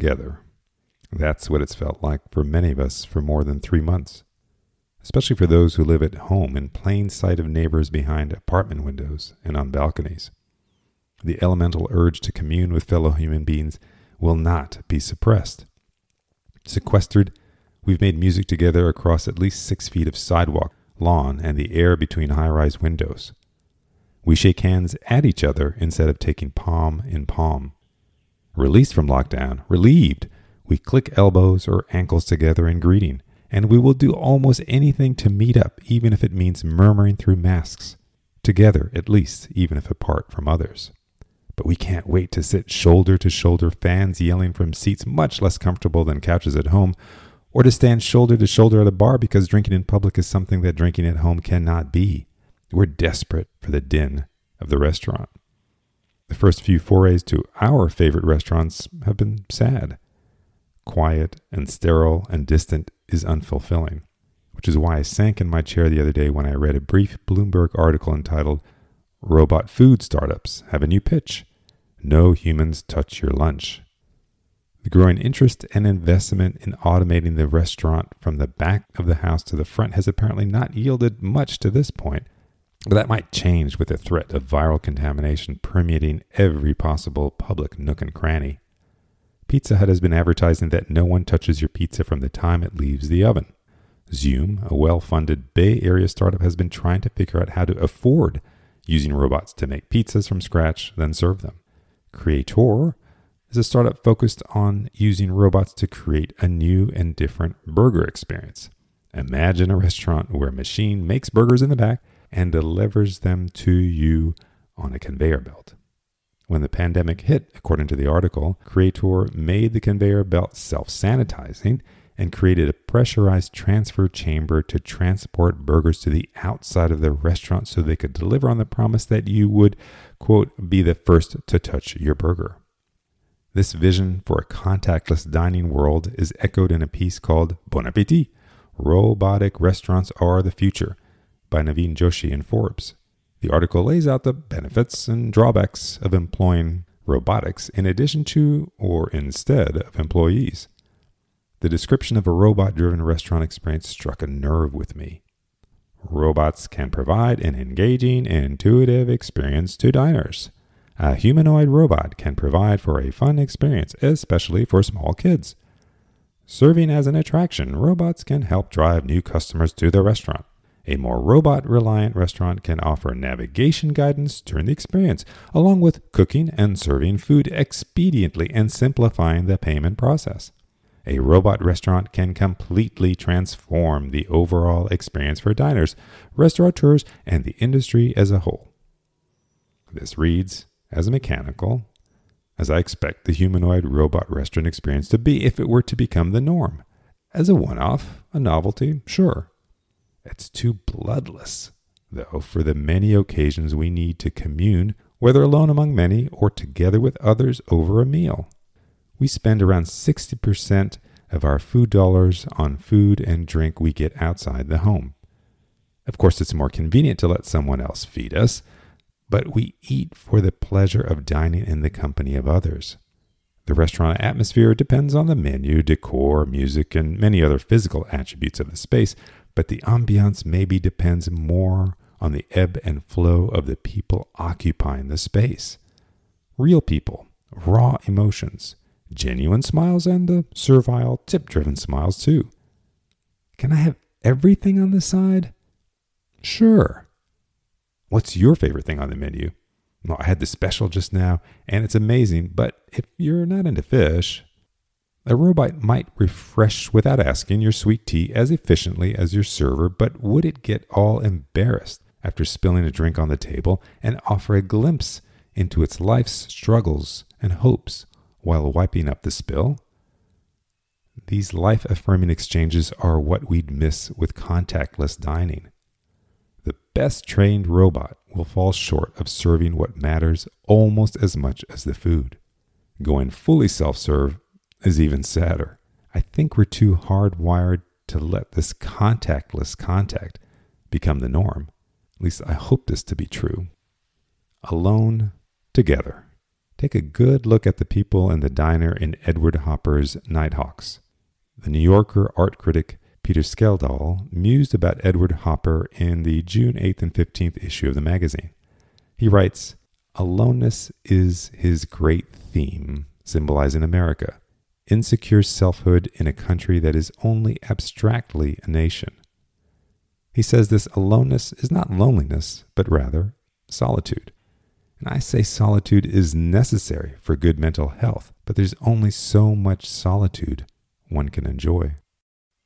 together. That's what it's felt like for many of us for more than three months, especially for those who live at home in plain sight of neighbors behind apartment windows and on balconies. The elemental urge to commune with fellow human beings will not be suppressed. Sequestered, we've made music together across at least six feet of sidewalk, lawn, and the air between high rise windows. We shake hands at each other instead of taking palm in palm. Released from lockdown, relieved, we click elbows or ankles together in greeting, and we will do almost anything to meet up, even if it means murmuring through masks. Together, at least, even if apart from others. But we can't wait to sit shoulder to shoulder, fans yelling from seats much less comfortable than couches at home, or to stand shoulder to shoulder at a bar because drinking in public is something that drinking at home cannot be. We're desperate for the din of the restaurant. The first few forays to our favorite restaurants have been sad. Quiet and sterile and distant is unfulfilling, which is why I sank in my chair the other day when I read a brief Bloomberg article entitled Robot Food Startups Have a New Pitch No Humans Touch Your Lunch. The growing interest and investment in automating the restaurant from the back of the house to the front has apparently not yielded much to this point, but that might change with the threat of viral contamination permeating every possible public nook and cranny. Pizza Hut has been advertising that no one touches your pizza from the time it leaves the oven. Zume, a well funded Bay Area startup, has been trying to figure out how to afford using robots to make pizzas from scratch, then serve them. Creator is a startup focused on using robots to create a new and different burger experience. Imagine a restaurant where a machine makes burgers in the back and delivers them to you on a conveyor belt. When the pandemic hit, according to the article, Creator made the conveyor belt self sanitizing and created a pressurized transfer chamber to transport burgers to the outside of the restaurant so they could deliver on the promise that you would, quote, be the first to touch your burger. This vision for a contactless dining world is echoed in a piece called Bon Appetit Robotic Restaurants Are the Future by Naveen Joshi in Forbes. The article lays out the benefits and drawbacks of employing robotics in addition to or instead of employees. The description of a robot driven restaurant experience struck a nerve with me. Robots can provide an engaging, intuitive experience to diners. A humanoid robot can provide for a fun experience, especially for small kids. Serving as an attraction, robots can help drive new customers to the restaurant. A more robot reliant restaurant can offer navigation guidance during the experience, along with cooking and serving food expediently and simplifying the payment process. A robot restaurant can completely transform the overall experience for diners, restaurateurs, and the industry as a whole. This reads as mechanical as I expect the humanoid robot restaurant experience to be if it were to become the norm. As a one off, a novelty, sure. It's too bloodless, though, for the many occasions we need to commune, whether alone among many or together with others over a meal. We spend around 60% of our food dollars on food and drink we get outside the home. Of course, it's more convenient to let someone else feed us, but we eat for the pleasure of dining in the company of others. The restaurant atmosphere depends on the menu, decor, music, and many other physical attributes of the space, but the ambiance maybe depends more on the ebb and flow of the people occupying the space. Real people, raw emotions, genuine smiles, and the servile, tip driven smiles too. Can I have everything on the side? Sure. What's your favorite thing on the menu? Well, I had the special just now, and it's amazing, but if you're not into fish, a robot might refresh without asking your sweet tea as efficiently as your server, but would it get all embarrassed after spilling a drink on the table and offer a glimpse into its life's struggles and hopes while wiping up the spill? These life affirming exchanges are what we'd miss with contactless dining. The best trained robot will fall short of serving what matters almost as much as the food. Going fully self serve is even sadder. I think we're too hardwired to let this contactless contact become the norm. At least I hope this to be true. Alone, together. take a good look at the people in the diner in Edward Hopper's Nighthawks. The New Yorker art critic Peter Schjeldahl mused about Edward Hopper in the June 8th and 15th issue of the magazine. He writes, Aloneness is his great theme, symbolizing America, insecure selfhood in a country that is only abstractly a nation. He says this aloneness is not loneliness, but rather solitude. And I say solitude is necessary for good mental health, but there's only so much solitude one can enjoy.